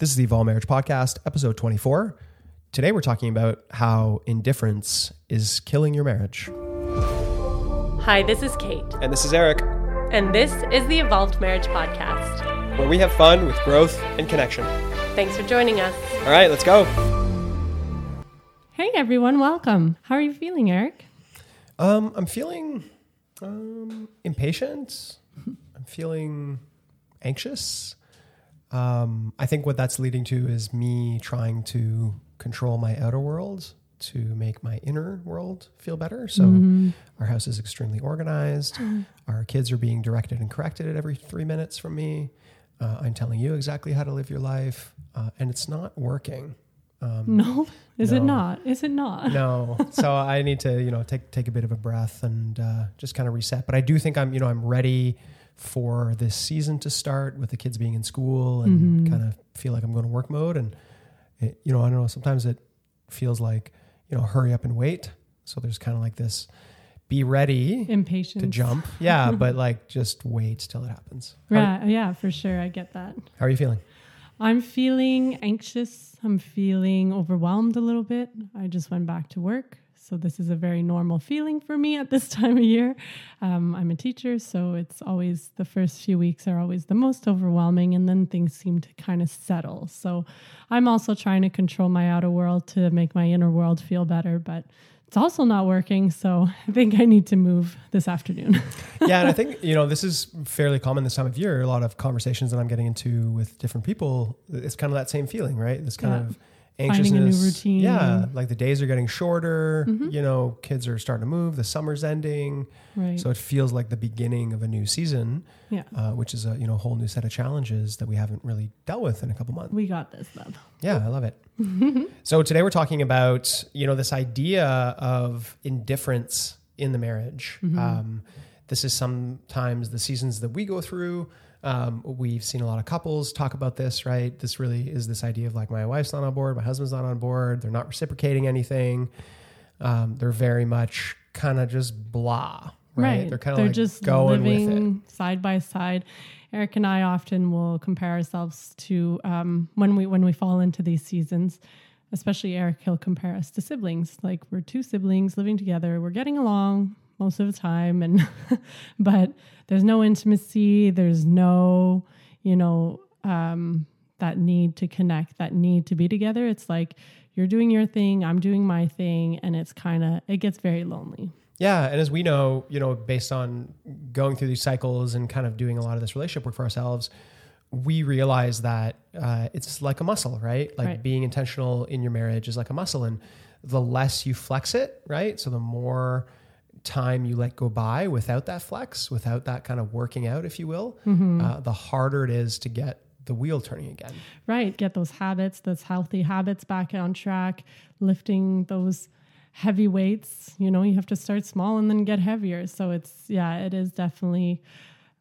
This is the Evolved Marriage Podcast, episode 24. Today we're talking about how indifference is killing your marriage. Hi, this is Kate, And this is Eric, and this is the Evolved Marriage Podcast. where we have fun with growth and connection. Thanks for joining us. All right, let's go. Hey, everyone, welcome. How are you feeling, Eric? Um, I'm feeling um, impatient. I'm feeling anxious. Um, I think what that's leading to is me trying to control my outer world to make my inner world feel better. So our house is extremely organized. Our kids are being directed and corrected at every three minutes from me. Uh, I'm telling you exactly how to live your life, uh, and it's not working. Um, No, is it not? Is it not? no. So I need to, you know, take take a bit of a breath and uh, just kind of reset. But I do think I'm, you know, I'm ready for this season to start with the kids being in school and mm-hmm. kind of feel like I'm going to work mode. And it, you know, I don't know. Sometimes it feels like, you know, hurry up and wait. So there's kind of like this, be ready impatient to jump. Yeah, but like just wait till it happens. How, Yeah, yeah, for sure. I get that. how are you feeling? I'm feeling anxious. I'm feeling overwhelmed a little bit. I just went back to work. So, this is a very normal feeling for me at this time of year. Um, I'm a teacher, so it's always the first few weeks are always the most overwhelming, and then things seem to kind of settle. So, I'm also trying to control my outer world to make my inner world feel better, but it's also not working. So, I think I need to move this afternoon. yeah, and I think you know this is fairly common this time of year. A lot of conversations that I'm getting into with different people, it's kind of that same feeling, right? This kind Yeah. of Finding a new routine. Yeah, like the days are getting shorter. Mm-hmm. You know, kids are starting to move. The summer's ending, right. so it feels like the beginning of a new season, yeah. uh, which is a you know whole new set of challenges that we haven't really dealt with in a couple months. We got this, love. Yeah, I love it. so today we're talking about you know this idea of indifference in the marriage. Um, this is sometimes the seasons that we go through. Um, we've seen a lot of couples talk about this, right? This really is this idea of like my wife's not on board, my husband's not on board, they're not reciprocating anything. Um, they're very much kind of just blah, right? They're kind of like just going with it. living side by side. Eric and I often will compare ourselves to um, when we when we fall into these seasons. Especially Eric, he'll compare us to siblings. Like we're two siblings living together. We're getting along most of the time, and but there's no intimacy. There's no, you know, um, that need to connect, that need to be together. It's like you're doing your thing, I'm doing my thing, and it's kind of it gets very lonely. Yeah, and as we know, you know, based on going through these cycles and kind of doing a lot of this relationship work for ourselves, we realize that uh, it's like a muscle, right? Like Right. being intentional in your marriage is like a muscle, and the less you flex it, right? So the more time you let go by without that flex, without that kind of working out, if you will, uh, the harder it is to get the wheel turning again. Right. Get those habits, those healthy habits back on track, lifting those heavy weights. You know, you have to start small and then get heavier. So it's, yeah, it is definitely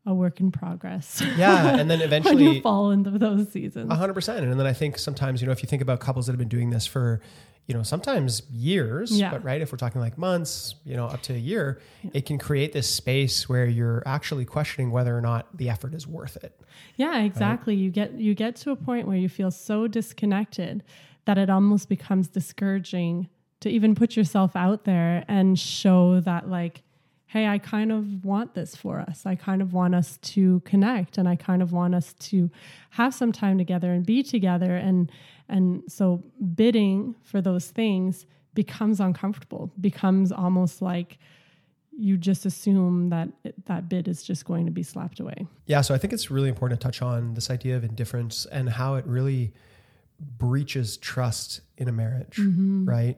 a work in progress. Yeah, and then eventually you fall into those seasons. A hundred percent. And then I think sometimes, you know, if you think about couples that have been doing this for, you know, sometimes years, Yeah. but right, if we're talking like months, you know, up to a year, it can create this space where you're actually questioning whether or not the effort is worth it. Yeah, exactly. You get you get to a point where you feel so disconnected that it almost becomes discouraging to even put yourself out there and show that like hey, I kind of want this for us. I kind of want us to connect and I kind of want us to have some time together and be together and and so bidding for those things becomes uncomfortable, becomes almost like you just assume that it, that bid is just going to be slapped away. Yeah. So I think it's really important to touch on this idea of indifference and how it really breaches trust in a marriage, right?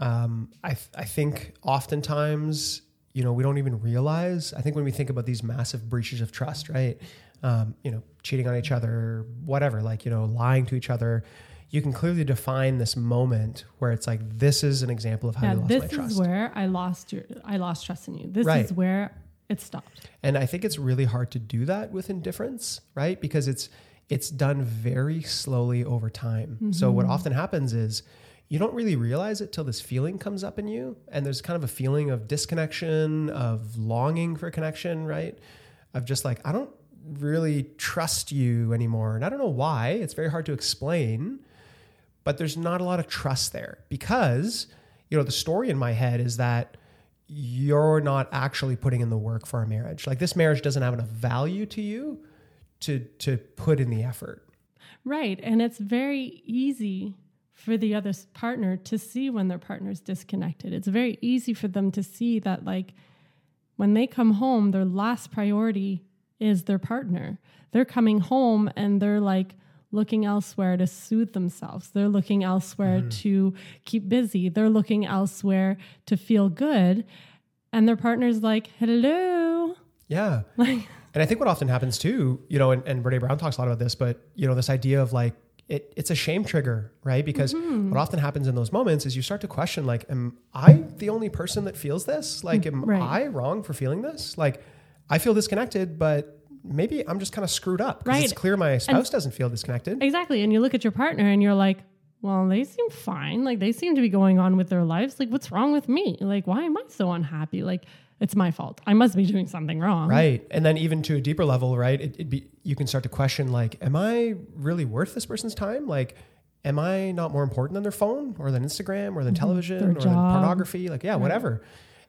Um, I, th- I think oftentimes, you know, we don't even realize. I think when we think about these massive breaches of trust, right? Um, you know, cheating on each other, whatever, like, you know, lying to each other, you can clearly define this moment where it's like, this is an example of how yeah, you lost this my is trust. where I lost your I lost trust in you. This Right. is where it stopped. And I think it's really hard to do that with indifference, right? Because it's it's done very slowly over time. So mm-hmm. what often happens is you don't really realize it till this feeling comes up in you and there's kind of a feeling of disconnection, of longing for connection, right? Of just like I don't really trust you anymore. And I don't know why. It's very hard to explain, but there's not a lot of trust there because, you know, the story in my head is that you're not actually putting in the work for a marriage. Like this marriage doesn't have enough value to you to to put in the effort. Right. And it's very easy for the other partner to see when their partner's disconnected. It's very easy for them to see that like when they come home, their last priority is their partner. They're coming home and they're like looking elsewhere to soothe themselves. They're looking elsewhere mm. to keep busy. They're looking elsewhere to feel good. And their partner's like, hello. Yeah. Like, and I think what often happens too, you know, and, and Brene Brown talks a lot about this, but, you know, this idea of like, it, it's a shame trigger, right? Because mm-hmm. what often happens in those moments is you start to question, like, am I the only person that feels this? Like, am right. I wrong for feeling this? Like, I feel disconnected, but maybe I'm just kind of screwed up. Right. It's clear my spouse and doesn't feel disconnected. Exactly. And you look at your partner and you're like, well, they seem fine. Like they seem to be going on with their lives. Like, what's wrong with me? Like, why am I so unhappy? Like, it's my fault. I must be doing something wrong. Right. And then even to a deeper level, right? It, be you can start to question like, am I really worth this person's time? Like, am I not more important than their phone or than Instagram or than mm-hmm. television their or job. than pornography? Like, yeah, right. whatever.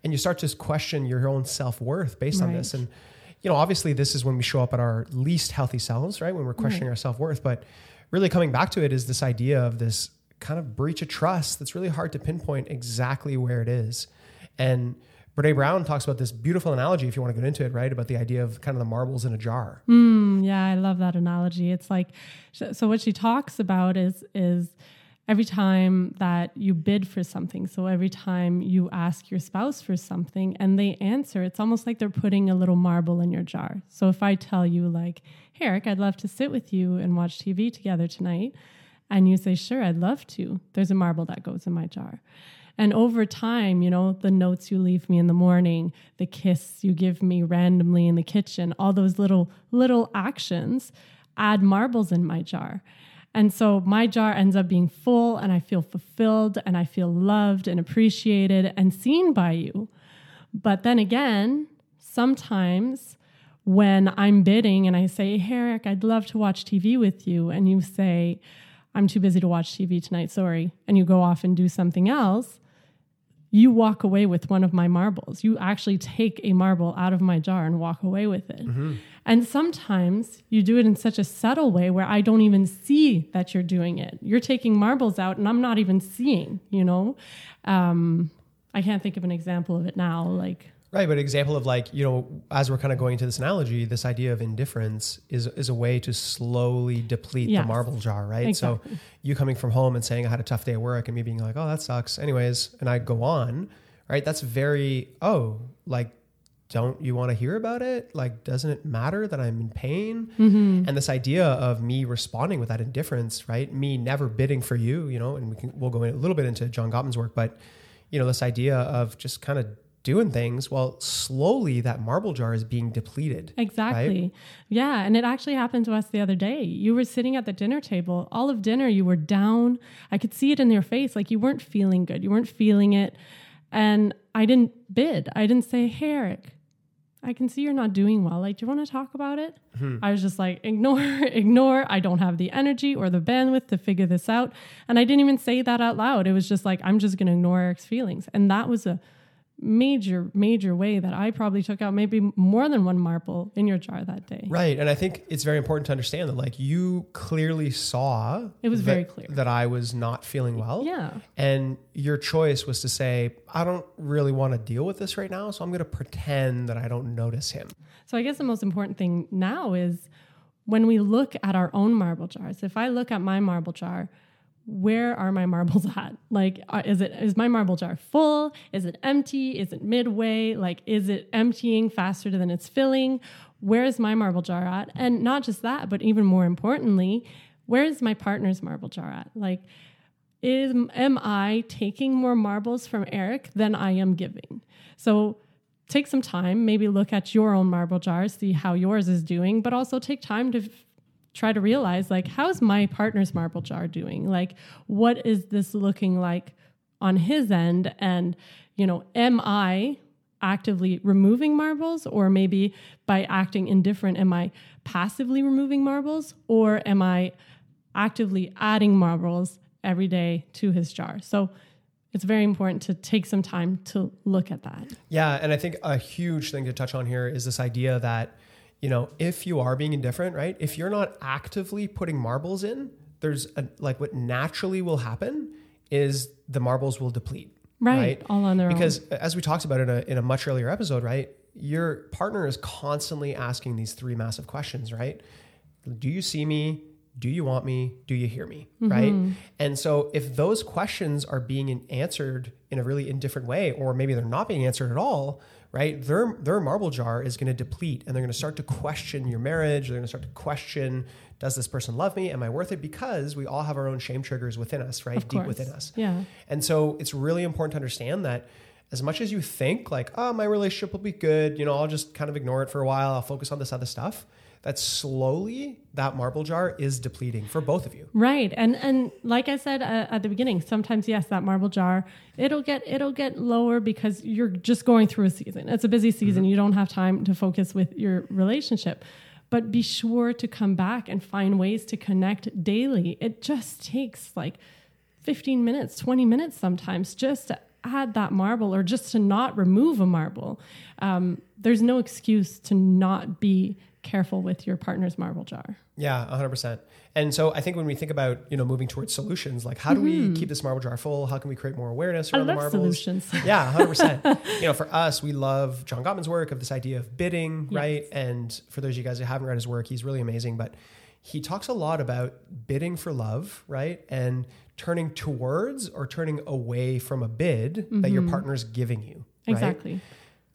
And you start to question your own self worth based right. on this. And you know, obviously this is when we show up at our least healthy selves, right? When we're questioning right. our self worth. But really coming back to it is this idea of this kind of breach of trust that's really hard to pinpoint exactly where it is. And Brene Brown talks about this beautiful analogy, if you want to get into it, right? About the idea of kind of the marbles in a jar. Mm, yeah, I love that analogy. It's like, so what she talks about is is every time that you bid for something, so every time you ask your spouse for something and they answer, it's almost like they're putting a little marble in your jar. So if I tell you, like, hey, Eric, I'd love to sit with you and watch TV together tonight, and you say, sure, I'd love to, there's a marble that goes in my jar. And over time, you know, the notes you leave me in the morning, the kiss you give me randomly in the kitchen, all those little, little actions add marbles in my jar. And so my jar ends up being full and I feel fulfilled and I feel loved and appreciated and seen by you. But then again, sometimes when I'm bidding and I say, hey, I'd love to watch TV with you, and you say, I'm too busy to watch TV tonight, sorry, and you go off and do something else, you walk away with one of my marbles. You actually take a marble out of my jar and walk away with it. Mm-hmm. And sometimes you do it in such a subtle way where I don't even see that you're doing it. You're taking marbles out and I'm not even seeing, you know? Um, I can't think of an example of it now. Like, Right, but example of like, you know, as we're kind of going into this analogy, this idea of indifference is is a way to slowly deplete yes. the marble jar, right? Exactly. So you coming from home and saying I had a tough day at work and me being like, "Oh, that sucks." Anyways, and I go on, right? That's very, "Oh, like don't you want to hear about it? Like, doesn't it matter that I'm in pain? Mm-hmm. And this idea of me responding with that indifference, right? Me never bidding for you, you know, and we can we'll go in a little bit into John Gottman's work, but you know, this idea of just kind of doing things while slowly that marble jar is being depleted. Exactly. Right? Yeah. And it actually happened to us the other day. You were sitting at the dinner table, all of dinner, you were down. I could see it in your face. Like you weren't feeling good. You weren't feeling it. And I didn't bid. I didn't say, hey, Eric, I can see you're not doing well. Like, do you want to talk about it? Mm-hmm. I was just like, ignore, ignore. I don't have the energy or the bandwidth to figure this out. And I didn't even say that out loud. It was just like, I'm just going to ignore Eric's feelings. And that was a major major way that i probably took out maybe more than one marble in your jar that day. Right and i think it's very important to understand that like you clearly saw it was that, very clear. that i was not feeling well. Yeah. And your choice was to say i don't really want to deal with this right now so i'm going to pretend that i don't notice him. So i guess the most important thing now is when we look at our own marble jars if i look at my marble jar where are my marbles at? Like, uh, is it is my marble jar full? Is it empty? Is it midway? Like, is it emptying faster than it's filling? Where is my marble jar at? And not just that, but even more importantly, where is my partner's marble jar at? Like, is am I taking more marbles from Eric than I am giving? So take some time, maybe look at your own marble jar, see how yours is doing, but also take time to try to realize like how's my partner's marble jar doing? Like what is this looking like on his end? And you know am i actively removing marbles? Or maybe by acting indifferent am i passively removing marbles? Or am i actively adding marbles every day to his jar? So it's very important to take some time to look at that. Yeah, and I think a huge thing to touch on here is this idea that, you know, if you are being indifferent, right? If you're not actively putting marbles in, there's a, like what naturally will happen is the marbles will deplete. right, all on their Because own Because as we talked about in a in a much earlier episode, right? Your partner is constantly asking these three massive questions, right? Do you see me? Do you want me? Do you hear me? Mm-hmm. Right? And so if those questions are being answered in a really indifferent way, or maybe they're not being answered at all, right? Their their marble jar is going to deplete and they're going to start to question your marriage. They're going to start to question, does this person love me? Am I worth it? Because we all have our own shame triggers within us, right? of Deep course within us. yeah And so it's really important to understand that as much as you think like, oh, my relationship will be good, you know, I'll just kind of ignore it for a while, I'll focus on this other stuff, that slowly that marble jar is depleting for both of you. Right, and and like I said uh, at the beginning, sometimes yes, that marble jar it'll get it'll get lower because you're just going through a season. It's a busy season. You don't have time to focus with your relationship, but be sure to come back and find ways to connect daily. It just takes like 15 minutes, 20 minutes sometimes just to add that marble or just to not remove a marble. Um, there's no excuse to not be careful with your partner's marble jar. Yeah, 100%. And so I think when we think about, you know, moving towards solutions, like how do we keep this marble jar full? How can we create more awareness Mm-hmm. I around the marbles? solutions. Yeah, 100%. you know, for us, we love John Gottman's work of this idea of bidding, Yes. right? And for those of you guys who haven't read his work, he's really amazing. But he talks a lot about bidding for love, right? And turning towards or turning away from a bid that your partner's giving you. Right? Exactly.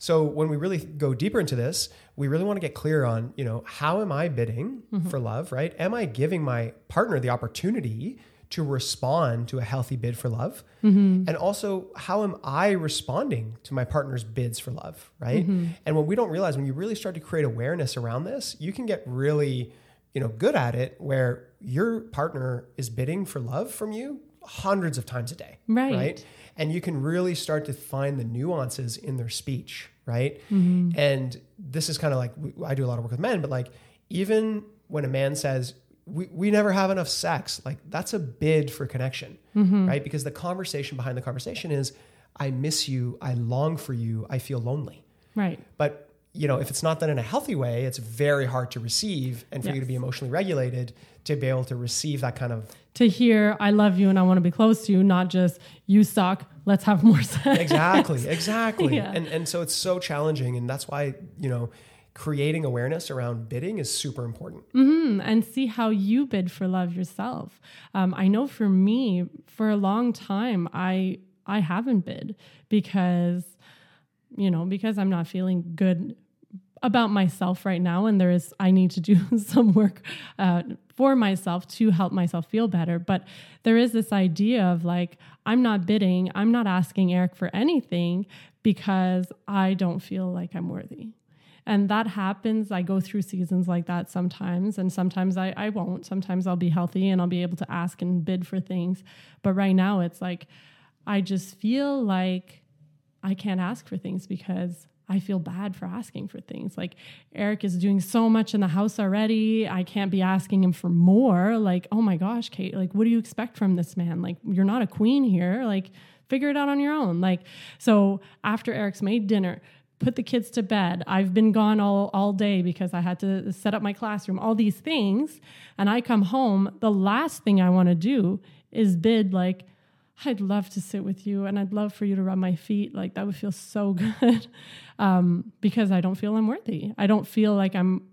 So when we really go deeper into this, we really want to get clear on, you know, how am I bidding mm-hmm. for love, right? Am I giving my partner the opportunity to respond to a healthy bid for love? Mm-hmm. And also, how am I responding to my partner's bids for love, right? Mm-hmm. And what we don't realize when you really start to create awareness around this, you can get really, you know, good at it where your partner is bidding for love from you hundreds of times a day. Right. Right and you can really start to find the nuances in their speech right Mm-hmm. and this is kind of like i do a lot of work with men but like even when a man says we, we never have enough sex like that's a bid for connection Mm-hmm. right because the conversation behind the conversation is i miss you i long for you i feel lonely Right. but you know if it's not done in a healthy way it's very hard to receive and for you to be emotionally regulated to be able to receive that kind of To hear, I love you and I want to be close to you, not just you suck, let's have more sex. exactly exactly Yeah. and and so it's so challenging and that's why you know creating awareness around bidding is super important Mm, and see how you bid for love yourself. Um, I know for me, for a long time, I I haven't bid because, you know, because I'm not feeling good about myself right now, and there is I need to do some work uh, for myself to help myself feel better. But there is this idea of like I'm not bidding, I'm not asking Eric for anything because I don't feel like I'm worthy. And that happens. I go through seasons like that sometimes, and sometimes I, I won't. Sometimes I'll be healthy and I'll be able to ask and bid for things. But right now, it's like I just feel like I can't ask for things because I feel bad for asking for things. Like Eric is doing so much in the house already. I can't be asking him for more. Like, oh my gosh, Kate, like, what do you expect from this man? Like, you're not a queen here. Like, figure it out on your own. Like, so after Eric's made dinner, put the kids to bed. I've been gone all, all day because I had to set up my classroom, all these things. And I come home, the last thing I want to do is bid, like, I'd love to sit with you and I'd love for you to rub my feet. Like, that would feel so good um, because I don't feel I'm worthy. I don't feel like I'm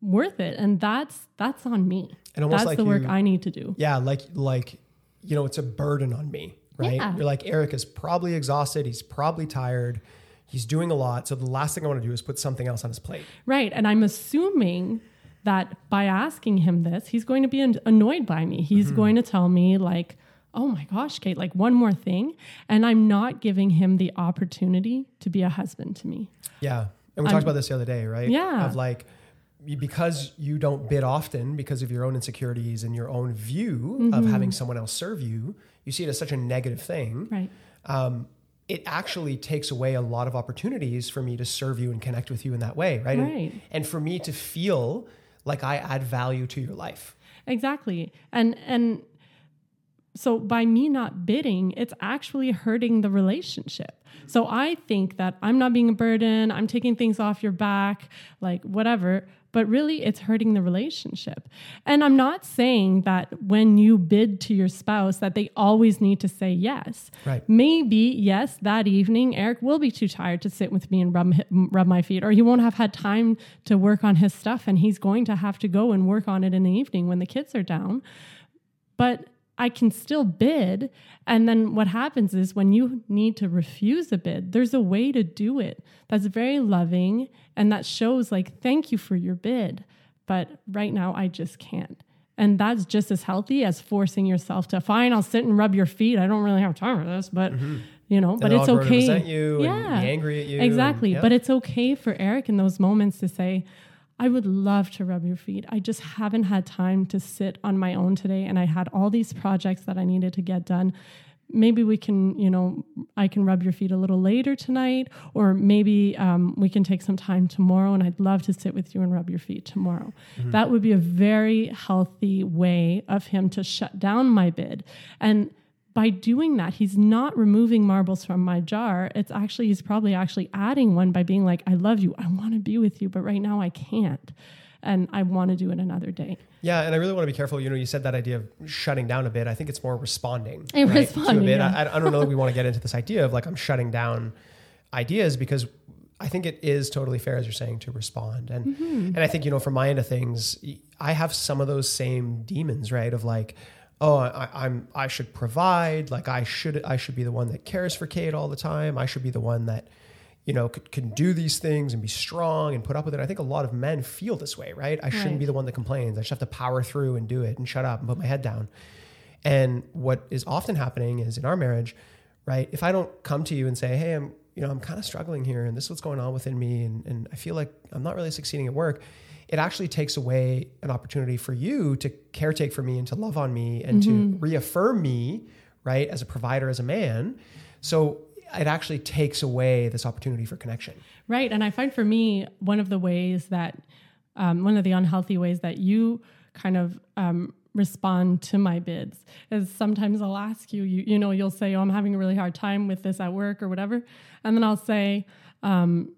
worth it. And that's that's on me. And almost that's like the work you- I need to do. yeah like like you know it's a burden on me right Yeah. you're like eric is probably exhausted he's probably tired he's doing a lot so the last thing i want to do is put something else on his plate Right. And I'm assuming that by asking him this, he's going to be annoyed by me. He's Mm-hmm. going to tell me, like, oh my gosh, Kate, like one more thing. And I'm not giving him the opportunity to be a husband to me. yeah and we talked about this the other day right Yeah. of like because you don't bid often because of your own insecurities and your own view Mm-hmm. of having someone else serve you you see it as such a negative thing Right. um, it actually takes away a lot of opportunities for me to serve you and connect with you in that way, right? And- Right. And, for me to feel like I add value to your life. Exactly. And and so by me not bidding, it's actually hurting the relationship. So I think that I'm not being a burden, I'm taking things off your back, like whatever, but really it's hurting the relationship. And I'm not saying that when you bid to your spouse that they always need to say yes. Right. Maybe yes, that evening Eric will be too tired to sit with me and rub rub my feet or he won't have had time to work on his stuff and he's going to have to go and work on it in the evening when the kids are down but I can still bid. And then what happens is when you need to refuse a bid, there's a way to do it that's very loving and that shows, like, thank you for your bid. But right now, I just can't. And that's just as healthy as forcing yourself to, fine, I'll sit and rub your feet. I don't really have time for this, but, mm-hmm. you know, but it's okay. you and be angry at you and- Exactly. yeah. But it's okay for Eric in those moments to say, I would love to rub your feet. I just haven't had time to sit on my own today. And I had all these projects that I needed to get done. Maybe we can, you know, I can rub your feet a little later tonight, or maybe um, we can take some time tomorrow. And I'd love to sit with you and rub your feet tomorrow. That would be a very healthy way of him to shut down my bid. And by doing that, he's not removing marbles from my jar. It's actually, he's probably actually adding one by being like, I love you. I want to be with you, but right now I can't. And I want to do it another day. Yeah, and I really want to be careful. You know, you said that idea of shutting down a bit. I think it's more responding. Right, responding, to a bit. yeah. I, I don't know that we want to get into this idea of like I'm shutting down ideas because I think it is totally fair, as you're saying, to respond. And Mm-hmm. and I think you know, from my end of things, I have some of those same demons, right? Of like, oh, I, I'm I should provide. Like I should I should be the one that cares for Kate all the time. I should be the one that you know, could, can do these things and be strong and put up with it. I think a lot of men feel this way, right? I shouldn't be the one that complains. I just have to power through and do it and shut up and put my head down. And what is often happening is in our marriage, right? If I don't come to you and say, hey, I'm, you know, I'm kind of struggling here and this is what's going on within me and, and I feel like I'm not really succeeding at work, it actually takes away an opportunity for you to caretake for me and to love on me and to reaffirm me, right, as a provider, as a man. So it actually takes away this opportunity for connection. Right. And I find for me, one of the ways that, um, one of the unhealthy ways that you kind of um, respond to my bids is sometimes I'll ask you, you, you know, you'll say, Oh, I'm having a really hard time with this at work or whatever. And then I'll say, um,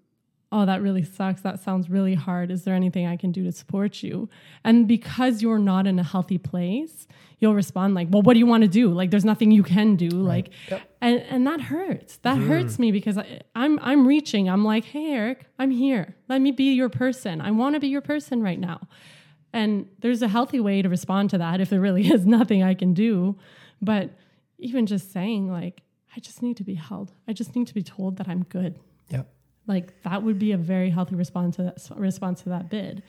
Oh, that really sucks. That sounds really hard. Is there anything I can do to support you? And because you're not in a healthy place, you'll respond like, Well, what do you want to do? Like, there's nothing you can do. Like, Yep. and and that hurts. That mm. hurts me because I, I'm I'm reaching. I'm like, hey Eric, I'm here. Let me be your person. I want to be your person right now. And there's a healthy way to respond to that if there really is nothing I can do. But even just saying like, I just need to be held. I just need to be told that I'm good. Yeah. Like that would be a very healthy response to that response to that bid.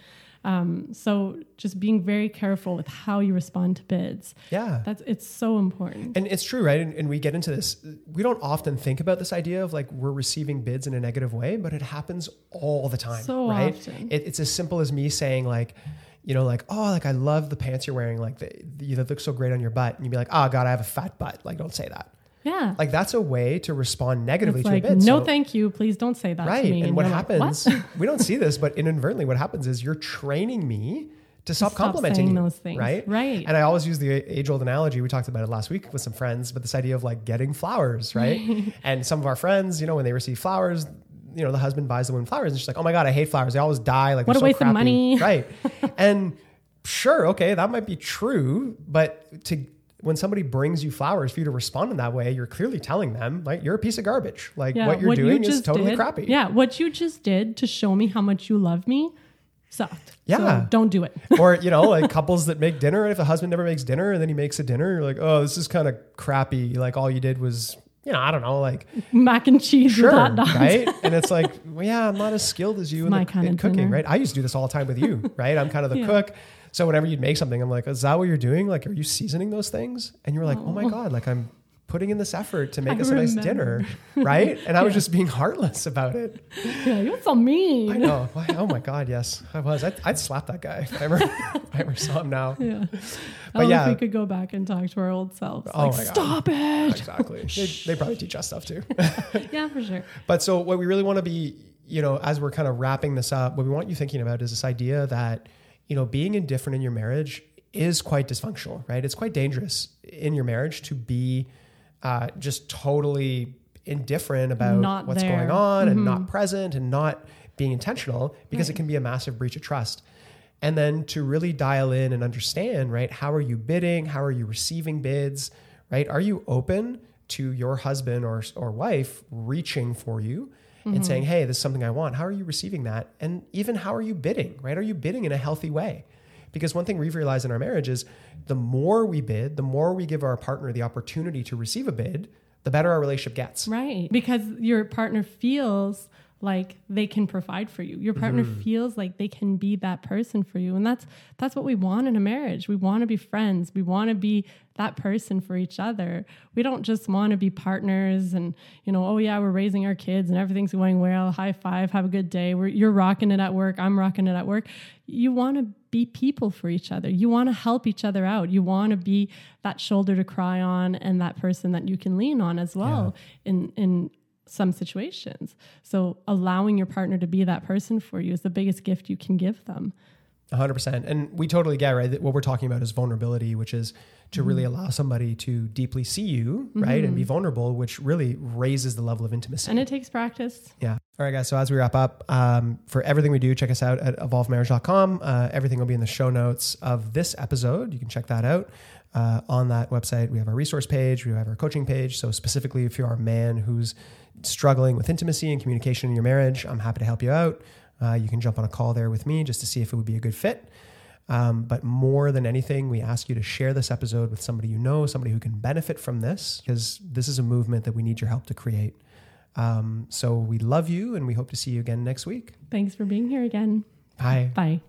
Um, so just being very careful with how you respond to bids. Yeah. That's it's so important. And it's true, right? And, and we get into this. We don't often think about this idea of like we're receiving bids in a negative way, but it happens all the time, So right? often. It, it's as simple as me saying like, you know, like, oh, like I love the pants you're wearing, like they, they look so great on your butt, and you'd be like, oh God, I have a fat butt. Like, don't say that. Yeah. Like that's a way to respond negatively It's to like, a bid. no, So- thank you. Please don't say that right. to me. And, what you're like, happens? "What?" we don't see this, but inadvertently, what happens is you're training me to stop, stop complimenting you, those things. right? Right. And I always use the age old analogy. We talked about it last week with some friends, but this idea of like getting flowers, right? and some of our friends, you know, when they receive flowers, you know, the husband buys the woman flowers, and she's like, "Oh my god, I hate flowers. They always die. Like What a so waste of money. right? And sure, okay, that might be true, but to when somebody brings you flowers for you to respond in that way, you're clearly telling them like you're a piece of garbage. Like what you're doing is totally did, crappy. Yeah, what you just did to show me how much you love me sucked. Yeah. So don't do it. or you know like couples that make dinner if the husband never makes dinner and then he makes a dinner you're like oh this is kind of crappy like all you did was you know i don't know like Mac and cheese sure hot dogs. right and it's like well, yeah i'm not as skilled as you in, the, in cooking dinner. right i used to do this all the time with you right i'm kind of the Yeah. cook so whenever you'd make something i'm like is that what you're doing like are you seasoning those things and you're like oh, my oh. god like i'm putting in this effort to make I us a nice dinner, right? And I was just being heartless about it. Yeah, you're so mean. I know. Oh my God, yes, I was. I'd, I'd slap that guy if I ever, if I ever saw him now. Yeah. But oh, yeah. we could go back and talk to our old selves. Oh like, my God. stop it. Exactly. They, they probably teach us stuff too. yeah, for sure. But so what we really want to be, you know, as we're kind of wrapping this up, what we want you thinking about is this idea that, you know, being indifferent in your marriage is quite dysfunctional, right? It's quite dangerous in your marriage to be uh, just totally indifferent about Not what's there. Mm-hmm. going on and not present and not being intentional because it can be a massive breach of trust. And then to really dial in and understand, right? How are you bidding? How are you receiving bids? Right? Are you open to your husband or or wife reaching for you and saying, mm-hmm. "Hey, this is something I want." How are you receiving that? And even how are you bidding? Right? Are you bidding in a healthy way? Because one thing we've realized in our marriage is the more we bid, the more we give our partner the opportunity to receive a bid, the better our relationship gets. Right. Because your partner feels like they can provide for you. Your partner Mm-hmm. feels like they can be that person for you. And that's that's what we want in a marriage. We want to be friends. We want to be that person for each other. We don't just want to be partners and, you know, oh yeah, we're raising our kids and everything's going well. High five, have a good day. We're, you're rocking it at work. I'm rocking it at work. You want to be people for each other. You want to help each other out. You want to be that shoulder to cry on and that person that you can lean on as well in in some situations. So allowing your partner to be that person for you is the biggest gift you can give them. 100%. And we totally get, right? That what we're talking about is vulnerability, which is to really allow somebody to deeply see you, right? And be vulnerable, which really raises the level of intimacy. And it takes practice. Yeah. All right, guys. So as we wrap up, um, for everything we do, check us out at evolvedmarriage.com. Uh, everything will be in the show notes of this episode. You can check that out. Uh, on that website, we have our resource page, we have our coaching page. So, specifically, if you are a man who's struggling with intimacy and communication in your marriage, I'm happy to help you out. Uh, you can jump on a call there with me just to see if it would be a good fit. Um, but more than anything, we ask you to share this episode with somebody you know, somebody who can benefit from this, because this is a movement that we need your help to create. Um, so we love you and we hope to see you again next week. Thanks for being here again. Bye. Bye.